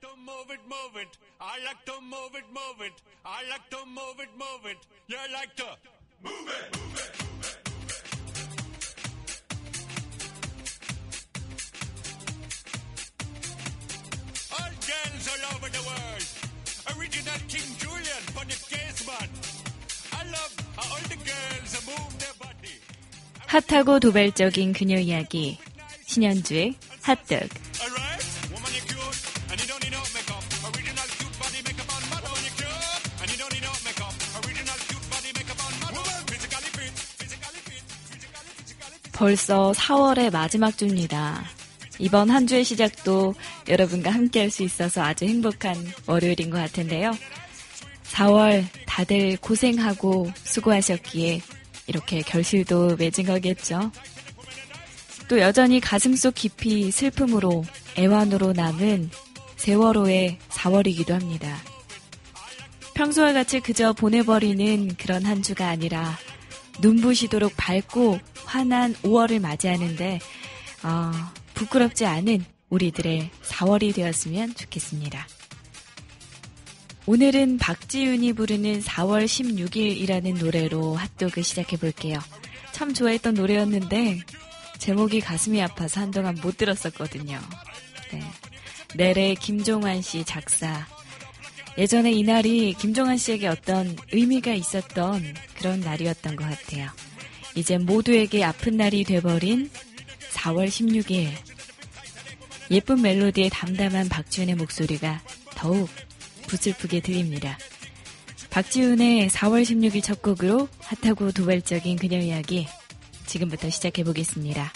to move it, move it. I like to move it, move it. I like to move it, move it. You like to move it, move it, move it. All girls all over the world. Original King Julian on the casement. I love how all the girls move their body. 핫하고 도발적인 그녀 이야기 신현주의 핫도 벌써 4월의 마지막 주입니다. 이번 한 주의 시작도 여러분과 함께 할 수 있어서 아주 행복한 월요일인 것 같은데요. 4월 다들 고생하고 수고하셨기에 이렇게 결실도 맺은 거겠죠. 또 여전히 가슴속 깊이 슬픔으로 애환으로 남은 세월호의 4월이기도 합니다. 평소와 같이 그저 보내버리는 그런 한 주가 아니라 눈부시도록 밝고 환한 5월을 맞이하는데 어, 부끄럽지 않은 우리들의 4월이 되었으면 좋겠습니다. 오늘은 박지윤이 부르는 4월 16일이라는 노래로 핫도그 시작해 볼게요. 참 좋아했던 노래였는데 제목이 가슴이 아파서 한동안 못 들었었거든요. 네. 넬의 김종환 씨 작사. 예전에 이날이 김종환 씨에게 어떤 의미가 있었던 그런 날이었던 것 같아요. 이제 모두에게 아픈 날이 돼버린 4월 16일. 예쁜 멜로디에 담담한 박지훈의 목소리가 더욱 부슬프게 들립니다. 박지훈의 4월 16일 첫 곡으로 핫하고 도발적인 그녀 이야기 지금부터 시작해 보겠습니다.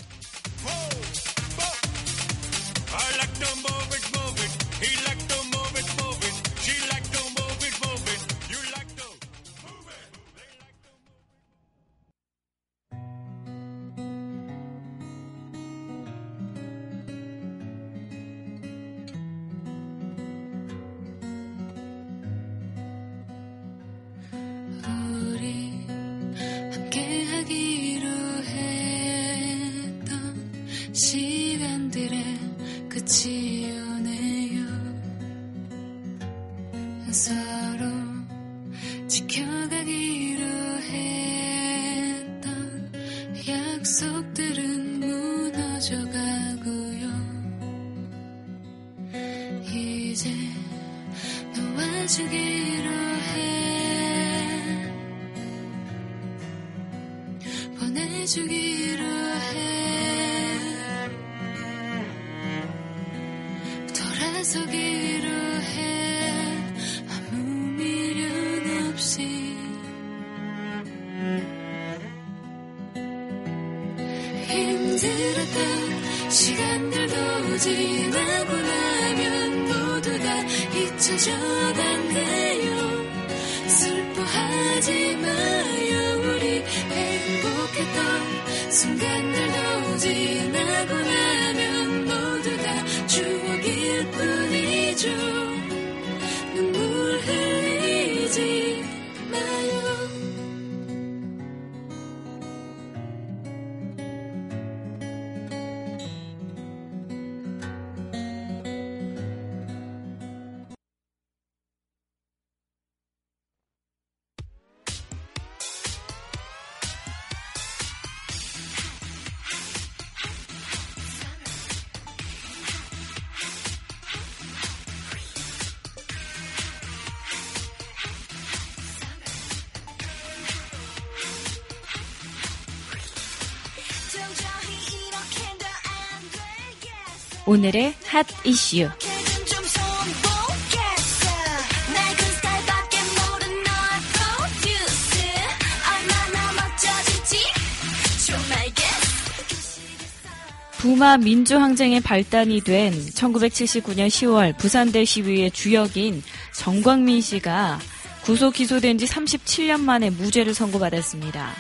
질지 좀 알겠어 부마 민주항쟁의 발단이 된 1979년 10월 부산대 시위의 주역인 정광민 씨가 구속 기소된 지 37년 만에 무죄를 선고받았습니다.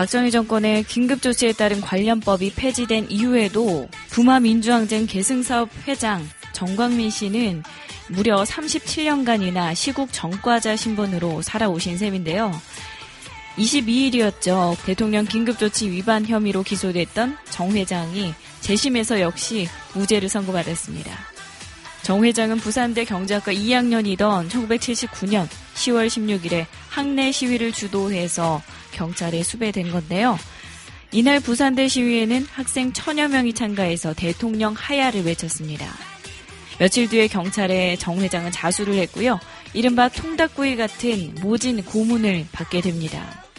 박정희 정권의 긴급 조치에 따른 관련법이 폐지된 이후에도 부마 민주항쟁 계승사업 회장 정광민 씨는 무려 37년간이나 시국 전과자 신분으로 살아오신 셈인데요. 22일이었죠. 대통령 긴급조치 위반 혐의로 기소됐던 정 회장이 재심에서 역시 무죄를 선고받았습니다. 정 회장은 부산대 경제학과 2학년이던 1979년 10월 16일에 학내 시위를 주도해서 경찰에 수배된 건데요. 이날 부산대 시위에는 학생 천여 명이 참가해서 대통령 하야를 외쳤습니다. 며칠 뒤에 경찰에 정 회장은 자수를 했고요. 이른바 통닭구이 같은 모진 고문을 받게 됩니다.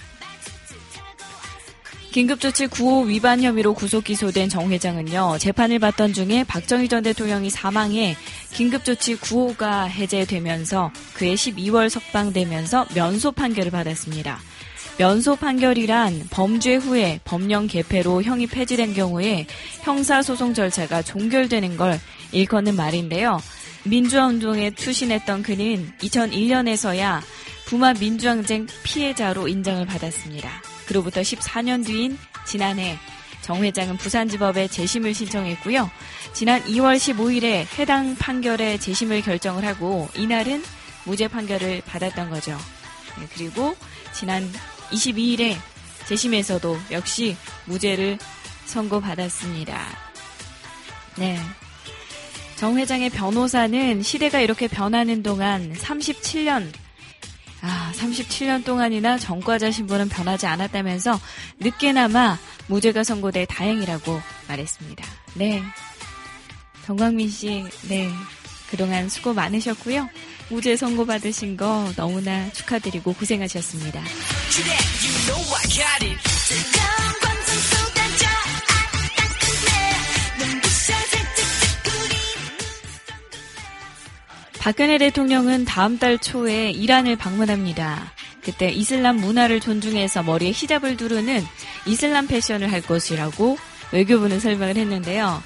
긴급조치 9호 위반 혐의로 구속 기소된 정 회장은요, 재판을 받던 중에 박정희 전 대통령이 사망해 긴급조치 9호가 해제되면서 그해 12월 석방되면서 면소 판결을 받았습니다. 면소 판결이란 범죄 후에 법령 개폐로 형이 폐지된 경우에 형사소송 절차가 종결되는 걸 일컫는 말인데요. 민주화 운동에 투신했던 그는 2001년에서야 부마 민주항쟁 피해자로 인정을 받았습니다. 그로부터 14년 뒤인 지난해 정 회장은 부산지법에 재심을 신청했고요. 지난 2월 15일에 해당 판결의 재심을 결정을 하고 이날은 무죄 판결을 받았던 거죠. 네, 그리고 지난 22일에 재심에서도 역시 무죄를 선고받았습니다. 네. 정 회장의 변호사는 시대가 이렇게 변하는 동안 37년 아, 37년 동안이나 전과자 신분은 변하지 않았다면서 늦게나마 무죄가 선고돼 다행이라고 말했습니다. 네. 정광민 씨, 네. 그동안 수고 많으셨고요. 무죄 선고 받으신 거 너무나 축하드리고 고생하셨습니다. 박근혜 대통령은 다음 달 초에 이란을 방문합니다. 그때 이슬람 문화를 존중해서 머리에 히잡을 두르는 이슬람 패션을 할 것이라고 외교부는 설명을 했는데요.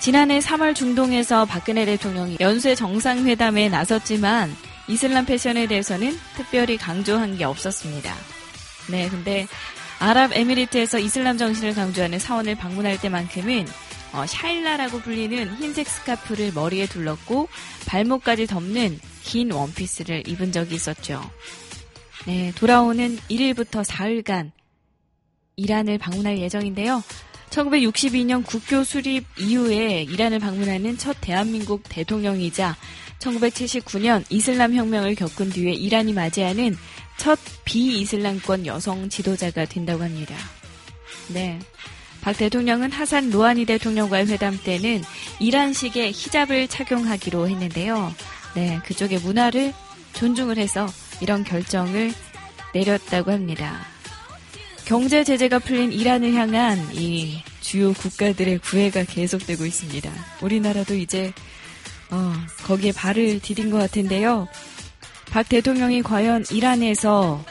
지난해 3월 중동에서 박근혜 대통령이 연쇄 정상회담에 나섰지만 이슬람 패션에 대해서는 특별히 강조한 게 없었습니다. 네, 근데 아랍에미리트에서 이슬람 정신을 강조하는 사원을 방문할 때만큼은 어, 샤일라라고 불리는 흰색 스카프를 머리에 둘렀고 발목까지 덮는 긴 원피스를 입은 적이 있었죠. 네, 돌아오는 1일부터 사흘간 이란을 방문할 예정인데요. 1962년 국교 수립 이후에 이란을 방문하는 첫 대한민국 대통령이자 1979년 이슬람 혁명을 겪은 뒤에 이란이 맞이하는 첫 비이슬람권 여성 지도자가 된다고 합니다. 네. 박 대통령은 하산 로하니 대통령과의 회담 때는 이란식의 히잡을 착용하기로 했는데요. 네, 그쪽의 문화를 존중을 해서 이런 결정을 내렸다고 합니다. 경제 제재가 풀린 이란을 향한 이 주요 국가들의 구애가 계속되고 있습니다. 우리나라도 이제 어, 거기에 발을 디딘 것 같은데요. 박 대통령이 과연 이란에서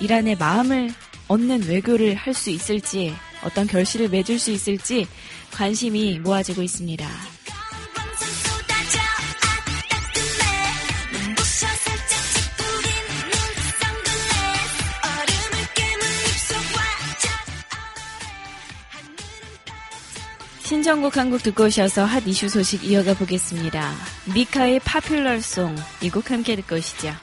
이란의 마음을 얻는 외교를 할 수 있을지 어떤 결실을 맺을 수 있을지 관심이 모아지고 있습니다. 관성 쏟아져 아 따끈해 눈부셔 살짝 찌푸린 눈송글레 얼음을 깨문 입속과 신청곡 한 곡 듣고 오셔서 핫 이슈 소식 이어가 보겠습니다. 미카의 파퓰러송 이 곡 함께 듣고 오시죠.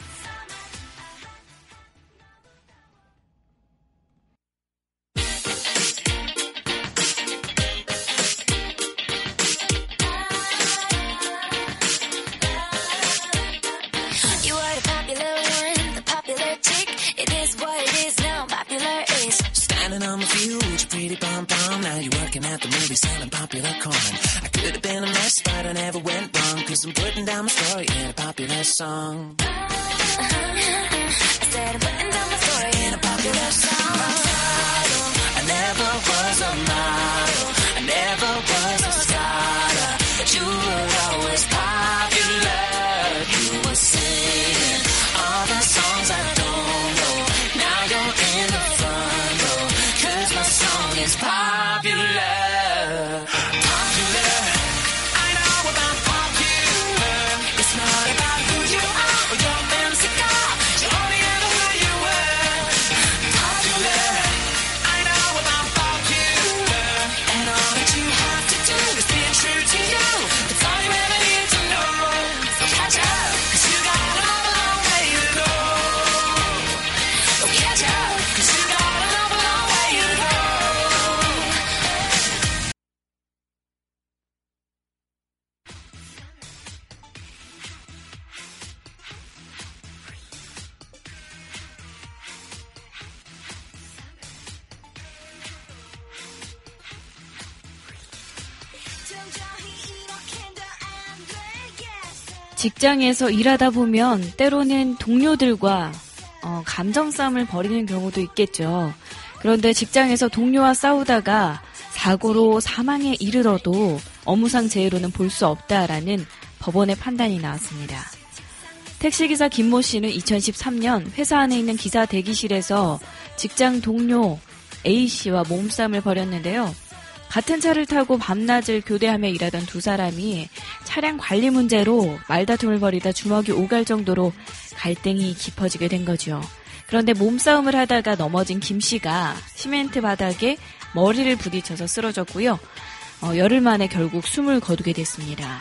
Song. 직장에서 일하다 보면 때로는 동료들과 어, 감정 싸움을 벌이는 경우도 있겠죠. 그런데 직장에서 동료와 싸우다가 사고로 사망에 이르러도 업무상 재해로는 볼 수 없다라는 법원의 판단이 나왔습니다. 택시기사 김모 씨는 2013년 회사 안에 있는 기사 대기실에서 직장 동료 A 씨와 몸싸움을 벌였는데요. 같은 차를 타고 밤낮을 교대하며 일하던 두 사람이 차량 관리 문제로 말다툼을 벌이다 주먹이 오갈 정도로 갈등이 깊어지게 된 거죠. 그런데 몸싸움을 하다가 넘어진 김 씨가 시멘트 바닥에 머리를 부딪혀서 쓰러졌고요. 어, 열흘 만에 결국 숨을 거두게 됐습니다.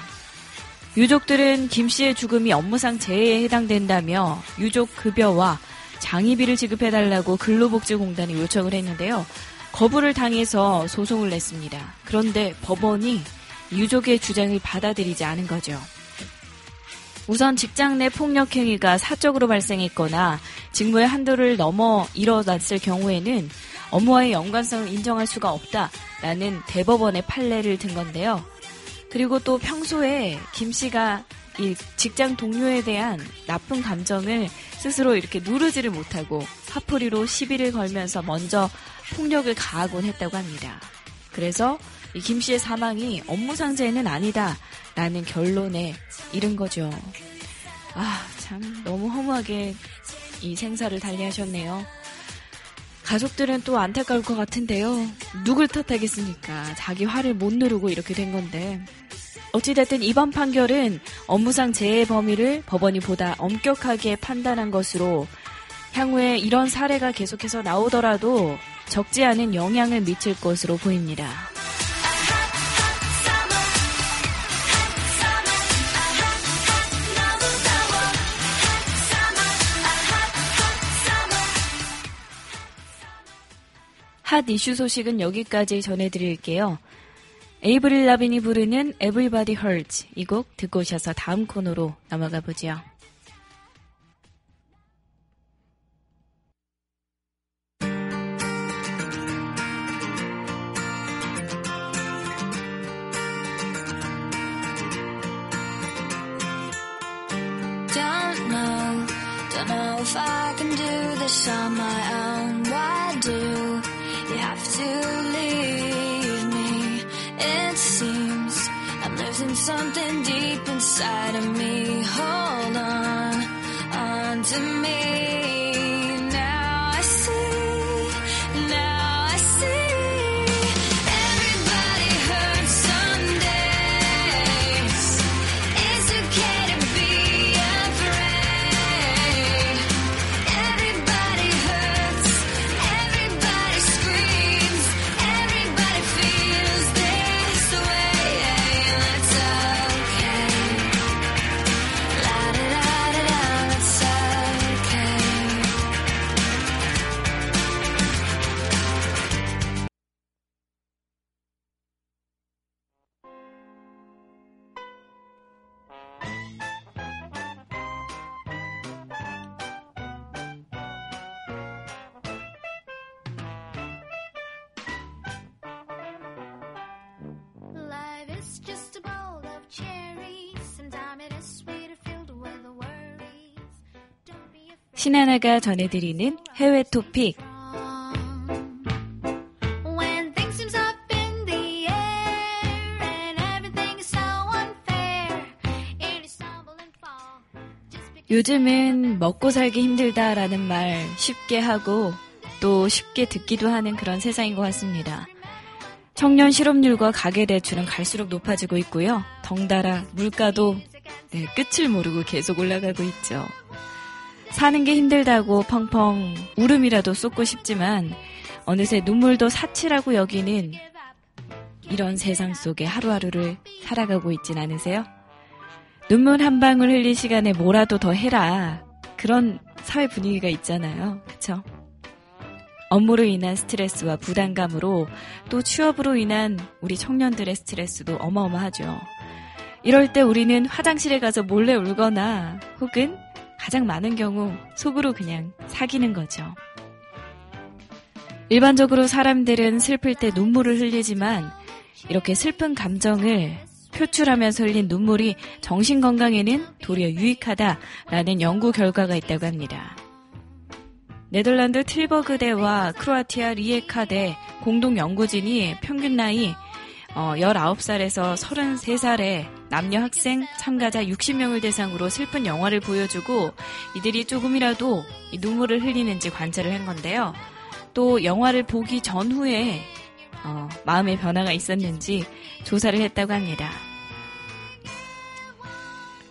유족들은 김 씨의 죽음이 업무상 재해에 해당된다며 유족 급여와 장의비를 지급해달라고 근로복지공단에 요청을 했는데요. 거부를 당해서 소송을 냈습니다. 그런데 법원이 유족의 주장을 받아들이지 않은 거죠. 우선 직장 내 폭력 행위가 사적으로 발생했거나 직무의 한도를 넘어 일어났을 경우에는 업무와의 연관성을 인정할 수가 없다라는 대법원의 판례를 든 건데요. 그리고 또 평소에 김 씨가 이 직장 동료에 대한 나쁜 감정을 스스로 이렇게 누르지를 못하고 화풀이로 시비를 걸면서 먼저 폭력을 가하곤 했다고 합니다. 그래서 이김 씨의 사망이 업무상재는 아니다라는 결론에 이른 거죠. 아, 참 너무 허무하게 이 생사를 달리하셨네요. 가족들은 또 안타까울 것 같은데요. 누굴 탓하겠습니까? 자기 화를 못 누르고 이렇게 된 건데. 어찌됐든 이번 판결은 업무상 재해 범위를 법원이 보다 엄격하게 판단한 것으로 향후에 이런 사례가 계속해서 나오더라도 적지 않은 영향을 미칠 것으로 보입니다. 핫 이슈 소식은 여기까지 전해드릴게요. 에이브릴 라빈이 부르는 Everybody Hurts 이 곡 듣고 오셔서 다음 코너로 넘어가 보죠. If I can do this on my own. Why do you have to leave me? It seems I'm losing something deep inside of me. Hold on, on to me. 신하나가 전해드리는 해외 토픽 요즘은 먹고 살기 힘들다라는 말 쉽게 하고 또 쉽게 듣기도 하는 그런 세상인 것 같습니다. 청년 실업률과 가계대출은 갈수록 높아지고 있고요. 덩달아 물가도 네, 끝을 모르고 계속 올라가고 있죠. 사는 게 힘들다고 펑펑 울음이라도 쏟고 싶지만 어느새 눈물도 사치라고 여기는 이런 세상 속에 하루하루를 살아가고 있진 않으세요? 눈물 한 방울 흘릴 시간에 뭐라도 더 해라. 그런 사회 분위기가 있잖아요. 그쵸? 업무로 인한 스트레스와 부담감으로 또 취업으로 인한 우리 청년들의 스트레스도 어마어마하죠. 이럴 때 우리는 화장실에 가서 몰래 울거나 혹은 가장 많은 경우 속으로 그냥 사귀는 거죠. 일반적으로 사람들은 슬플 때 눈물을 흘리지만 이렇게 슬픈 감정을 표출하면서 흘린 눈물이 정신 건강에는 도리어 유익하다라는 연구 결과가 있다고 합니다. 네덜란드 틀버그대와 크로아티아 리에카대 공동 연구진이 평균 나이 19살에서 33살의 남녀 학생 참가자 60명을 대상으로 슬픈 영화를 보여주고 이들이 조금이라도 눈물을 흘리는지 관찰을 한 건데요. 또 영화를 보기 전후에 어, 마음의 변화가 있었는지 조사를 했다고 합니다.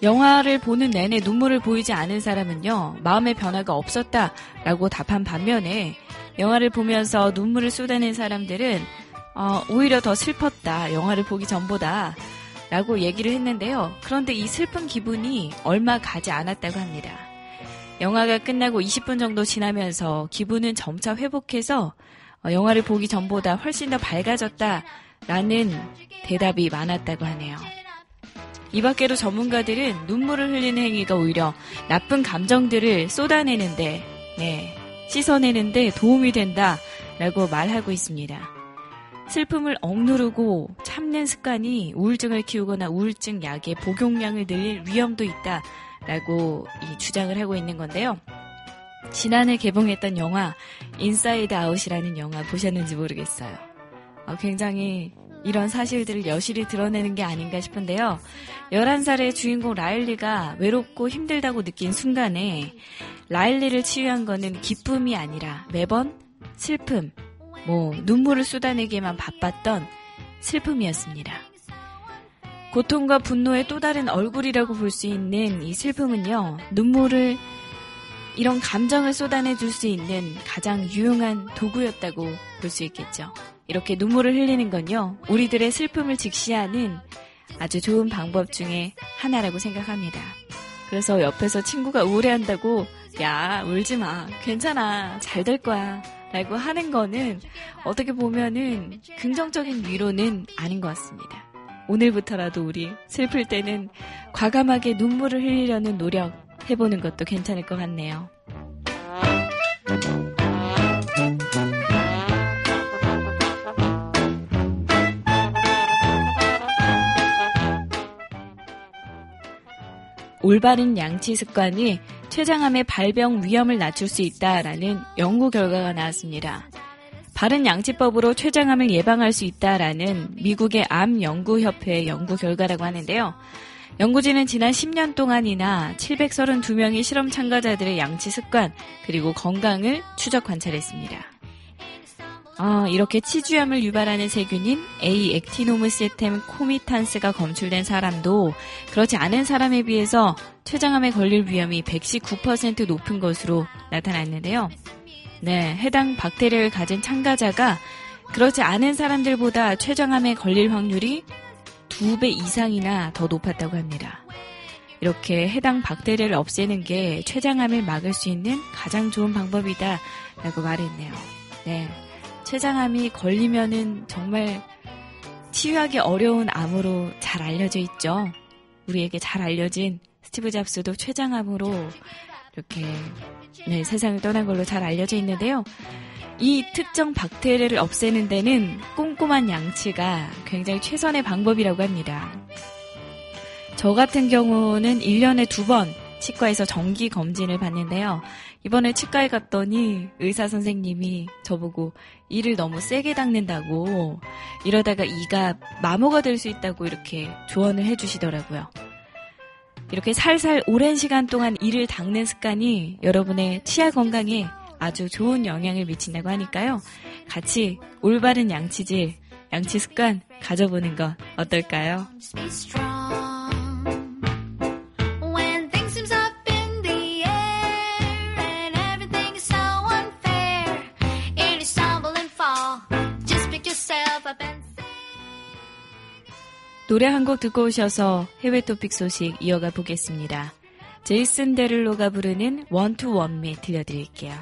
영화를 보는 내내 눈물을 보이지 않은 사람은요, 마음의 변화가 없었다라고 답한 반면에 영화를 보면서 눈물을 쏟아낸 사람들은 어, 오히려 더 슬펐다. 영화를 보기 전보다. 라고 얘기를 했는데요. 그런데 이 슬픈 기분이 얼마 가지 않았다고 합니다. 영화가 끝나고 20분 정도 지나면서 기분은 점차 회복해서 어, 영화를 보기 전보다 훨씬 더 밝아졌다 라는 대답이 많았다고 하네요. 이 밖에도 전문가들은 눈물을 흘리는 행위가 오히려 나쁜 감정들을 쏟아내는데, 네, 씻어내는데 도움이 된다 라고 말하고 있습니다. 슬픔을 억누르고 참는 습관이 우울증을 키우거나 우울증 약의 복용량을 늘릴 위험도 있다라고 주장을 하고 있는 건데요. 지난해 개봉했던 영화 Inside Out이라는 영화 보셨는지 모르겠어요. 어, 굉장히 이런 사실들을 여실히 드러내는 게 아닌가 싶은데요. 11살의 주인공 라일리가 외롭고 힘들다고 느낀 순간에 라일리를 치유한 거는 기쁨이 아니라 매번 슬픔, 뭐 눈물을 쏟아내기에만 바빴던 슬픔이었습니다. 고통과 분노의 또 다른 얼굴이라고 볼 수 있는 이 슬픔은요, 눈물을 이런 감정을 쏟아내 줄 수 있는 가장 유용한 도구였다고 볼 수 있겠죠. 이렇게 눈물을 흘리는 건요, 우리들의 슬픔을 직시하는 아주 좋은 방법 중에 하나라고 생각합니다. 그래서 옆에서 친구가 우울해한다고, 야, 울지 마. 괜찮아. 잘 될 거야. 라고 하는 거는 어떻게 보면은 긍정적인 위로는 아닌 것 같습니다. 오늘부터라도 우리 슬플 때는 과감하게 눈물을 흘리려는 노력 해보는 것도 괜찮을 것 같네요. 올바른 양치 습관이 췌장암의 발병 위험을 낮출 수 있다라는 연구 결과가 나왔습니다. 바른 양치법으로 췌장암을 예방할 수 있다라는 미국의 암연구협회의 연구 결과라고 하는데요. 연구진은 지난 10년 동안이나 732명의 실험 참가자들의 양치 습관 그리고 건강을 추적 관찰했습니다. 아, 이렇게 치주염을 유발하는 세균인 A 액티노무시템 코미탄스가 검출된 사람도 그렇지 않은 사람에 비해서 췌장암에 걸릴 위험이 119% 높은 것으로 나타났는데요. 네, 해당 박테리아를 가진 참가자가 그렇지 않은 사람들보다 췌장암에 걸릴 확률이 2배 이상이나 더 높았다고 합니다. 이렇게 해당 박테리아를 없애는 게 췌장암을 막을 수 있는 가장 좋은 방법이다 라고 말했네요. 네. 췌장암이 걸리면은 정말 치유하기 어려운 암으로 잘 알려져 있죠. 우리에게 잘 알려진 스티브 잡스도 췌장암으로 이렇게 네, 세상을 떠난 걸로 잘 알려져 있는데요. 이 특정 박테리아를 없애는 데는 꼼꼼한 양치가 굉장히 최선의 방법이라고 합니다. 저 같은 경우는 1년에 두 번 치과에서 정기 검진을 받는데요. 이번에 치과에 갔더니 의사 선생님이 저보고 이를 너무 세게 닦는다고 이러다가 이가 마모가 될 수 있다고 이렇게 조언을 해주시더라고요. 이렇게 살살 오랜 시간 동안 이를 닦는 습관이 여러분의 치아 건강에 아주 좋은 영향을 미친다고 하니까요. 같이 올바른 양치질, 양치 습관 가져보는 건 어떨까요? 노래 한 곡 듣고 오셔서 해외 토픽 소식 이어가 보겠습니다. 제이슨 데를로가 부르는 원투 원미 들려드릴게요.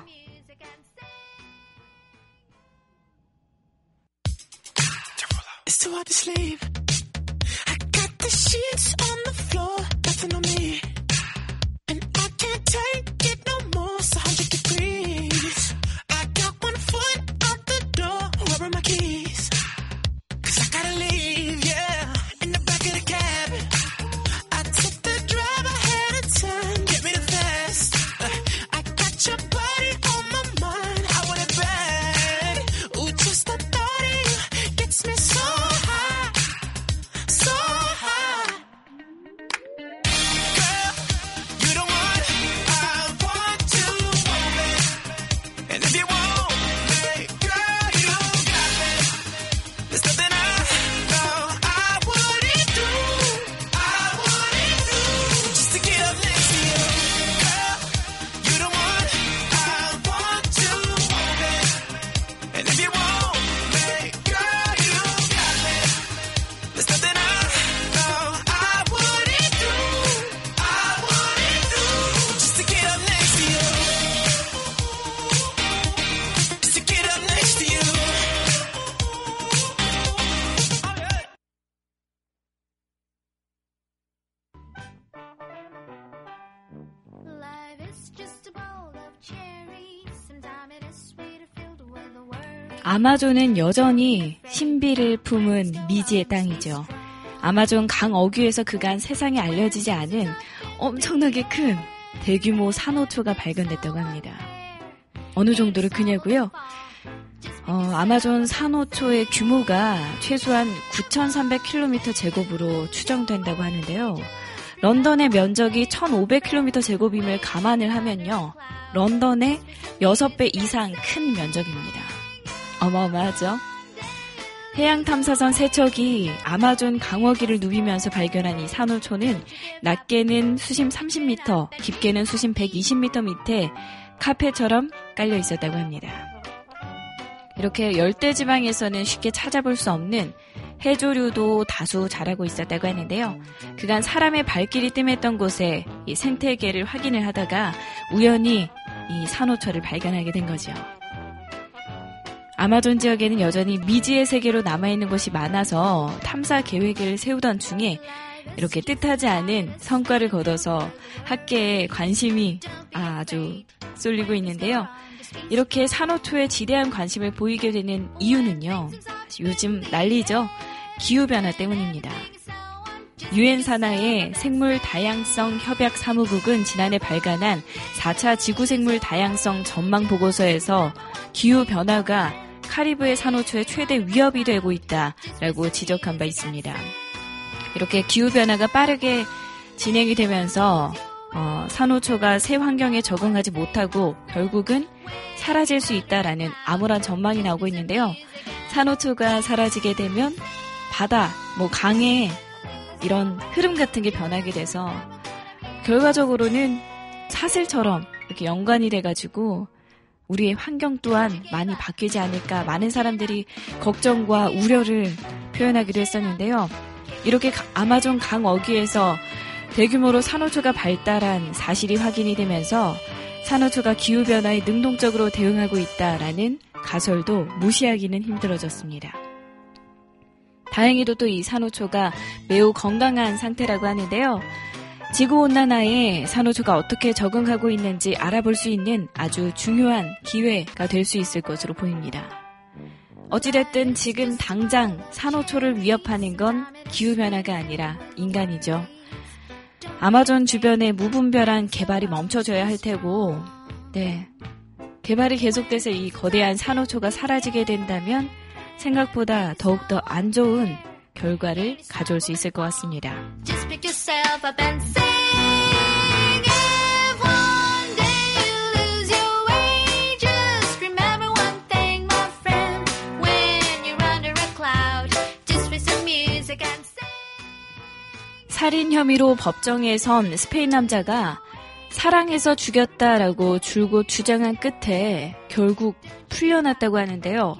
On me. 아마존은 여전히 신비를 품은 미지의 땅이죠. 아마존 강 어귀에서 그간 세상에 알려지지 않은 엄청나게 큰 대규모 산호초가 발견됐다고 합니다. 어느 정도로 크냐고요? 어, 아마존 산호초의 규모가 최소한 9,300km 제곱으로 추정된다고 하는데요. 런던의 면적이 1,500km 제곱임을 감안을 하면요. 런던의 6배 이상 큰 면적입니다. 어마어마하죠? 해양 탐사선 세척이 아마존 강어기를 누비면서 발견한 이 산호초는 낮게는 수심 30m, 깊게는 수심 120m 밑에 카페처럼 깔려 있었다고 합니다. 이렇게 열대 지방에서는 쉽게 찾아볼 수 없는 해조류도 다수 자라고 있었다고 하는데요. 그간 사람의 발길이 뜸했던 곳에 이 생태계를 확인을 하다가 우연히 이 산호초를 발견하게 된 거죠. 아마존 지역에는 여전히 미지의 세계로 남아있는 곳이 많아서 탐사 계획을 세우던 중에 이렇게 뜻하지 않은 성과를 거둬서 학계에 관심이 아주 쏠리고 있는데요. 이렇게 산호초에 지대한 관심을 보이게 되는 이유는요. 요즘 난리죠. 기후변화 때문입니다. 유엔 산하의 생물 다양성 협약 사무국은 지난해 발간한 4차 지구 생물 다양성 전망 보고서에서 기후 변화가 카리브해 산호초의 최대 위협이 되고 있다라고 지적한 바 있습니다. 이렇게 기후 변화가 빠르게 진행이 되면서 어, 산호초가 새 환경에 적응하지 못하고 결국은 사라질 수 있다라는 암울한 전망이 나오고 있는데요. 산호초가 사라지게 되면 바다, 뭐 강에 이런 흐름 같은 게 변하게 돼서 결과적으로는 사슬처럼 이렇게 연관이 돼가지고 우리의 환경 또한 많이 바뀌지 않을까 많은 사람들이 걱정과 우려를 표현하기도 했었는데요. 이렇게 아마존 강 어귀에서 대규모로 산호초가 발달한 사실이 확인이 되면서 산호초가 기후변화에 능동적으로 대응하고 있다라는 가설도 무시하기는 힘들어졌습니다. 다행히도 또 이 산호초가 매우 건강한 상태라고 하는데요. 지구온난화에 산호초가 어떻게 적응하고 있는지 알아볼 수 있는 아주 중요한 기회가 될 수 있을 것으로 보입니다. 어찌됐든 지금 당장 산호초를 위협하는 건 기후변화가 아니라 인간이죠. 아마존 주변의 무분별한 개발이 멈춰져야 할 테고, 네. 개발이 계속돼서 이 거대한 산호초가 사라지게 된다면 생각보다 더욱더 안 좋은 결과를 가져올 수 있을 것 같습니다. 살인 혐의로 법정에 선 스페인 남자가 사랑해서 죽였다라고 줄곧 주장한 끝에 결국 풀려났다고 하는데요.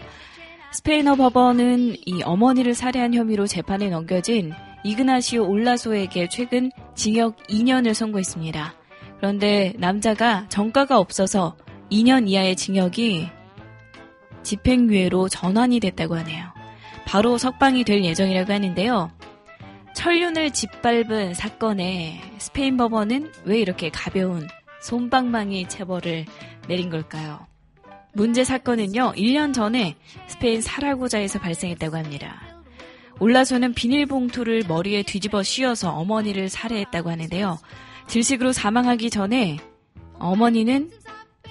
스페인어 법원은 이 어머니를 살해한 혐의로 재판에 넘겨진 이그나시오 올라소에게 최근 징역 2년을 선고했습니다. 그런데 남자가 전과가 없어서 2년 이하의 징역이 집행유예로 전환이 됐다고 하네요. 바로 석방이 될 예정이라고 하는데요. 천륜을 짓밟은 사건에 스페인 법원은 왜 이렇게 가벼운 솜방망이 체벌을 내린 걸까요? 문제 사건은요, 1년 전에 스페인 사라고자에서 발생했다고 합니다. 올라소는 비닐봉투를 머리에 뒤집어 씌워서 어머니를 살해했다고 하는데요. 질식으로 사망하기 전에 어머니는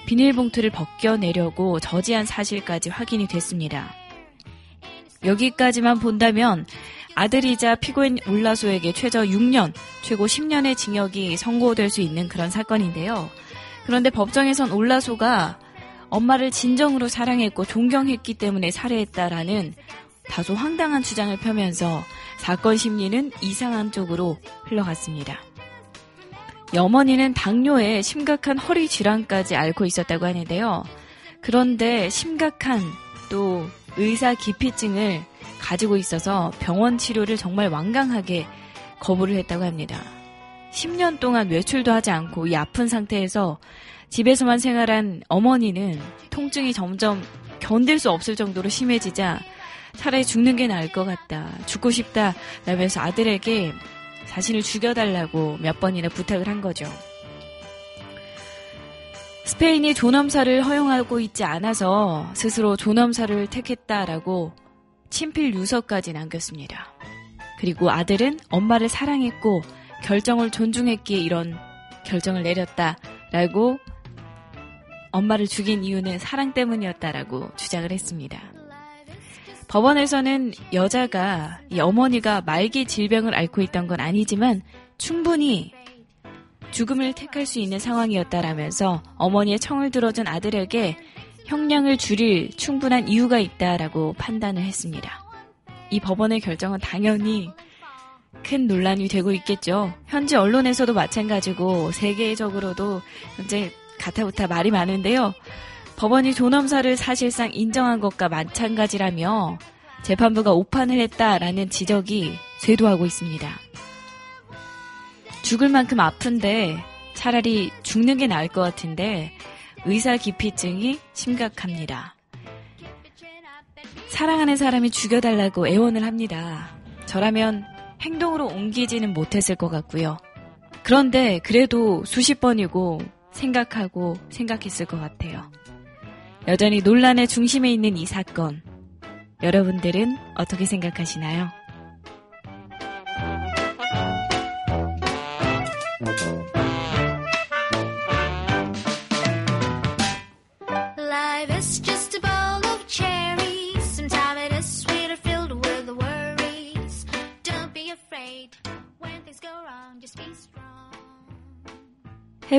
비닐봉투를 벗겨내려고 저지한 사실까지 확인이 됐습니다. 여기까지만 본다면 아들이자 피고인 올라소에게 최저 6년, 최고 10년의 징역이 선고될 수 있는 그런 사건인데요. 그런데 법정에선 올라소가 엄마를 진정으로 사랑했고 존경했기 때문에 살해했다라는 다소 황당한 주장을 펴면서 사건 심리는 이상한 쪽으로 흘러갔습니다. 이 어머니는 당뇨에 심각한 허리 질환까지 앓고 있었다고 하는데요. 그런데 심각한 또 의사 기피증을 가지고 있어서 병원 치료를 정말 완강하게 거부를 했다고 합니다. 10년 동안 외출도 하지 않고 이 아픈 상태에서 집에서만 생활한 어머니는 통증이 점점 견딜 수 없을 정도로 심해지자 차라리 죽는 게 나을 것 같다. 죽고 싶다. 라면서 아들에게 자신을 죽여달라고 몇 번이나 부탁을 한 거죠. 스페인이 존엄사를 허용하고 있지 않아서 스스로 존엄사를 택했다라고 친필 유서까지 남겼습니다. 그리고 아들은 엄마를 사랑했고 결정을 존중했기에 이런 결정을 내렸다라고 엄마를 죽인 이유는 사랑 때문이었다라고 주장을 했습니다. 법원에서는 여자가 이 어머니가 말기 질병을 앓고 있던 건 아니지만 충분히 죽음을 택할 수 있는 상황이었다라면서 어머니의 청을 들어준 아들에게 형량을 줄일 충분한 이유가 있다라고 판단을 했습니다. 이 법원의 결정은 당연히 큰 논란이 되고 있겠죠. 현지 언론에서도 마찬가지고 세계적으로도 현재 가타부타 말이 많은데요. 법원이 존엄사를 사실상 인정한 것과 마찬가지라며 재판부가 오판을 했다라는 지적이 쇄도하고 있습니다. 죽을 만큼 아픈데 차라리 죽는 게 나을 것 같은데 의사 기피증이 심각합니다. 사랑하는 사람이 죽여달라고 애원을 합니다. 저라면 행동으로 옮기지는 못했을 것 같고요. 그런데 그래도 수십 번이고 생각하고 생각했을 것 같아요. 여전히 논란의 중심에 있는 이 사건. 여러분들은 어떻게 생각하시나요?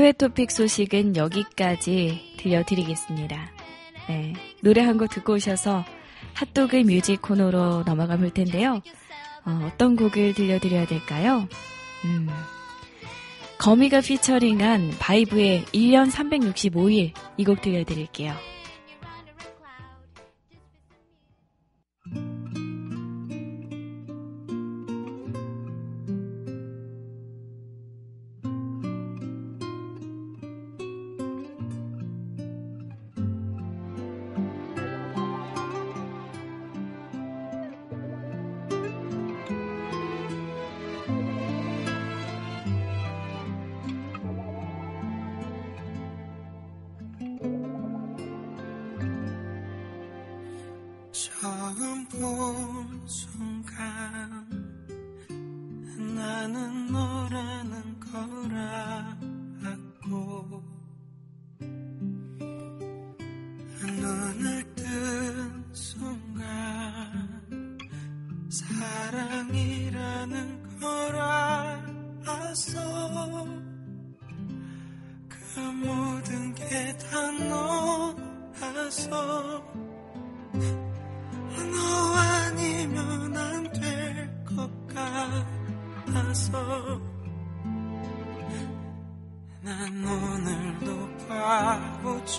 해외 토픽 소식은 여기까지 들려드리겠습니다. 네, 노래 한 곡 듣고 오셔서 핫도그 뮤직 코너로 넘어가 볼 텐데요. 어, 떤 곡을 들려드려야 될까요? 음, 거미가 피처링한 바이브의 1년 365일 이 곡 들려드릴게요.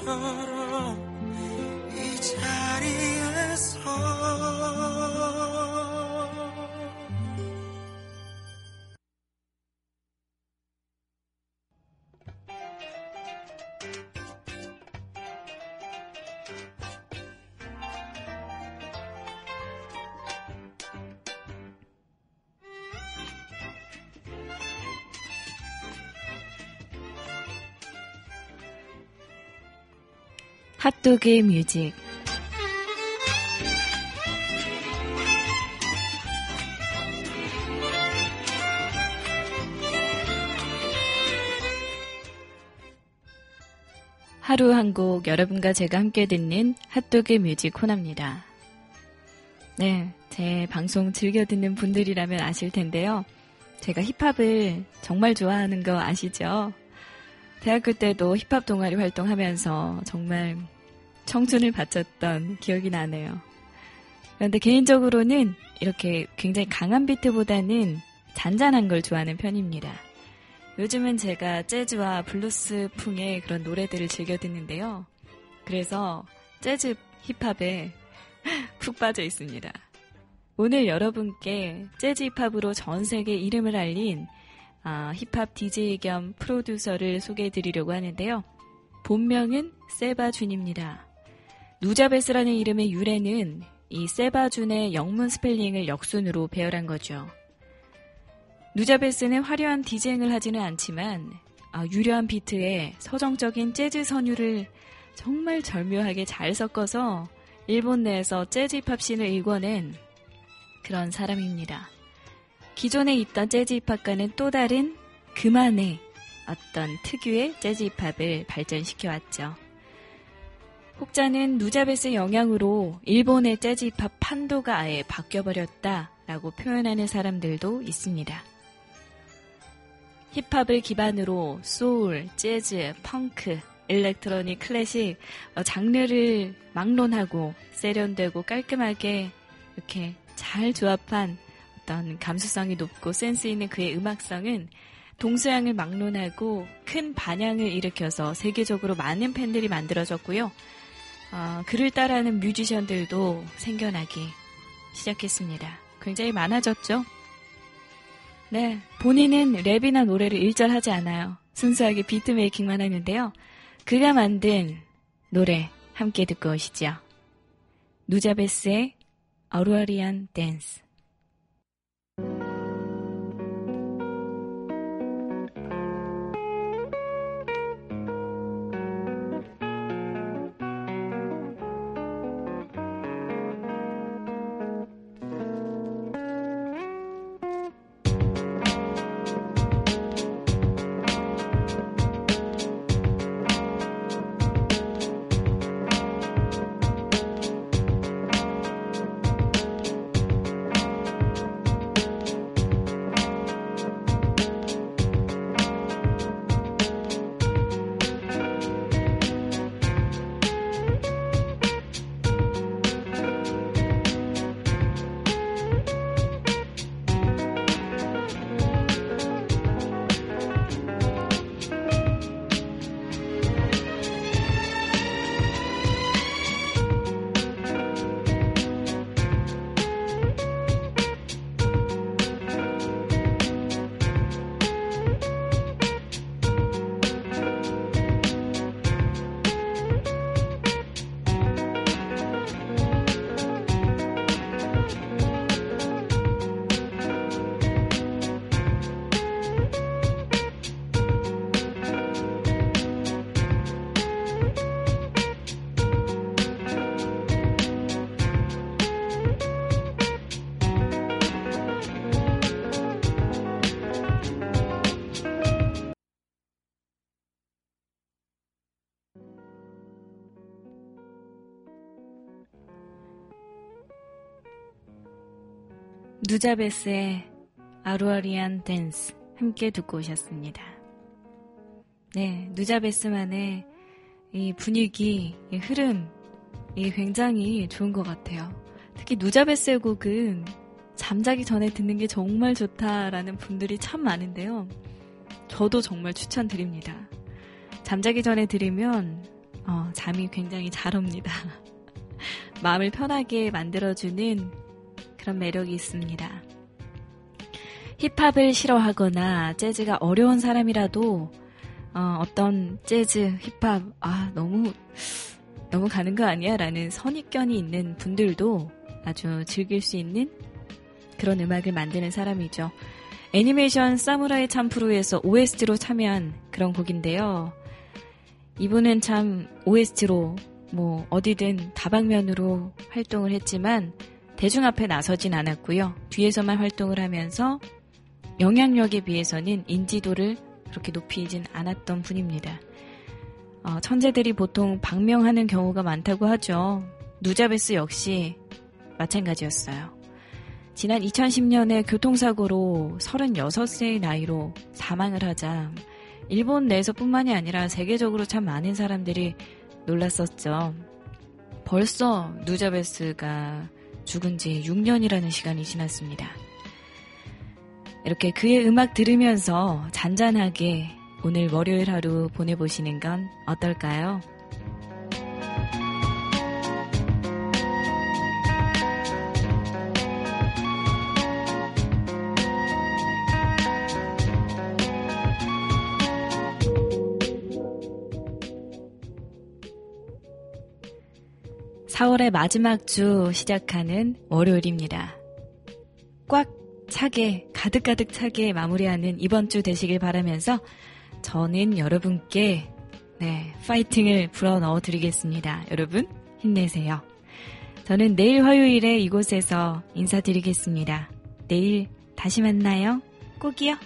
바보처럼 이 자리에서 핫도그 뮤직 하루 한 곡 여러분과 제가 함께 듣는 핫도그 뮤직 코너입니다. 네, 제 방송 즐겨 듣는 분들이라면 아실 텐데요. 제가 힙합을 정말 좋아하는 거 아시죠? 대학교 때도 힙합 동아리 활동하면서 정말 청춘을 바쳤던 기억이 나네요. 그런데 개인적으로는 이렇게 굉장히 강한 비트보다는 잔잔한 걸 좋아하는 편입니다. 요즘은 제가 재즈와 블루스 풍의 그런 노래들을 즐겨 듣는데요. 그래서 재즈 힙합에 푹 빠져 있습니다. 오늘 여러분께 재즈 힙합으로 전 세계 이름을 알린 아, 힙합 DJ 겸 프로듀서를 소개해 드리려고 하는데요. 본명은 세바준입니다. 누자베스라는 이름의 유래는 이 세바준의 영문 스펠링을 역순으로 배열한 거죠. 누자베스는 화려한 DJing을 하지는 않지만 아, 유려한 비트에 서정적인 재즈 선율을 정말 절묘하게 잘 섞어서 일본 내에서 재즈 힙합 씬을 일궈낸 그런 사람입니다. 기존에 있던 재즈 힙합과는 또 다른 그만의 어떤 특유의 재즈 힙합을 발전시켜 왔죠. 혹자는 누자베스의 영향으로 일본의 재즈 힙합 판도가 아예 바뀌어버렸다라고 표현하는 사람들도 있습니다. 힙합을 기반으로 소울, 재즈, 펑크, electronic, 클래식 어, 장르를 막론하고 세련되고 깔끔하게 이렇게 잘 조합한 어떤 감수성이 높고 센스 있는 그의 음악성은 동서양을 막론하고 큰 반향을 일으켜서 세계적으로 많은 팬들이 만들어졌고요. 어, 그를 따라하는 뮤지션들도 생겨나기 시작했습니다. 굉장히 많아졌죠? 네, 본인은 랩이나 노래를 일절하지 않아요. 순수하게 비트 메이킹만 하는데요. 그가 만든 노래 함께 듣고 오시죠. 누자베스의 어루아리안 댄스. 누자베스의 아루아리안 댄스 함께 듣고 오셨습니다. 네, 누자베스만의 이 분위기, 이 흐름, 이 굉장히 좋은 것 같아요. 특히 누자베스의 곡은 잠자기 전에 듣는 게 정말 좋다라는 분들이 참 많은데요. 저도 정말 추천드립니다. 잠자기 전에 들으면 어, 잠이 굉장히 잘 옵니다. 마음을 편하게 만들어주는 그런 매력이 있습니다. 힙합을 싫어하거나 재즈가 어려운 사람이라도 어, 떤 재즈, 힙합 아 너무 너무 가는 거 아니야? 라는 선입견이 있는 분들도 아주 즐길 수 있는 그런 음악을 만드는 사람이죠. 애니메이션 사무라이 참프로에서 OST로 참여한 그런 곡인데요. 이분은 참 OST로 뭐 어디든 다방면으로 활동을 했지만 대중 앞에 나서진 않았고요. 뒤에서만 활동을 하면서 영향력에 비해서는 인지도를 그렇게 높이진 않았던 분입니다. 어, 천재들이 보통 방명하는 경우가 많다고 하죠. 누자베스 역시 마찬가지였어요. 지난 2010년에 교통사고로 36세의 나이로 사망을 하자 일본 내에서뿐만이 아니라 세계적으로 참 많은 사람들이 놀랐었죠. 벌써 누자베스가 죽은 지 6년이라는 시간이 지났습니다. 이렇게 그의 음악 들으면서 잔잔하게 오늘 월요일 하루 보내보시는 건 어떨까요? 4월의 마지막 주 시작하는 월요일입니다. 꽉 차게, 가득가득 차게 마무리하는 이번 주 되시길 바라면서 저는 여러분께 네, 파이팅을 불어 넣어 드리겠습니다. 여러분, 힘내세요. 저는 내일 화요일에 이곳에서 인사드리겠습니다. 내일 다시 만나요. 꼭이요.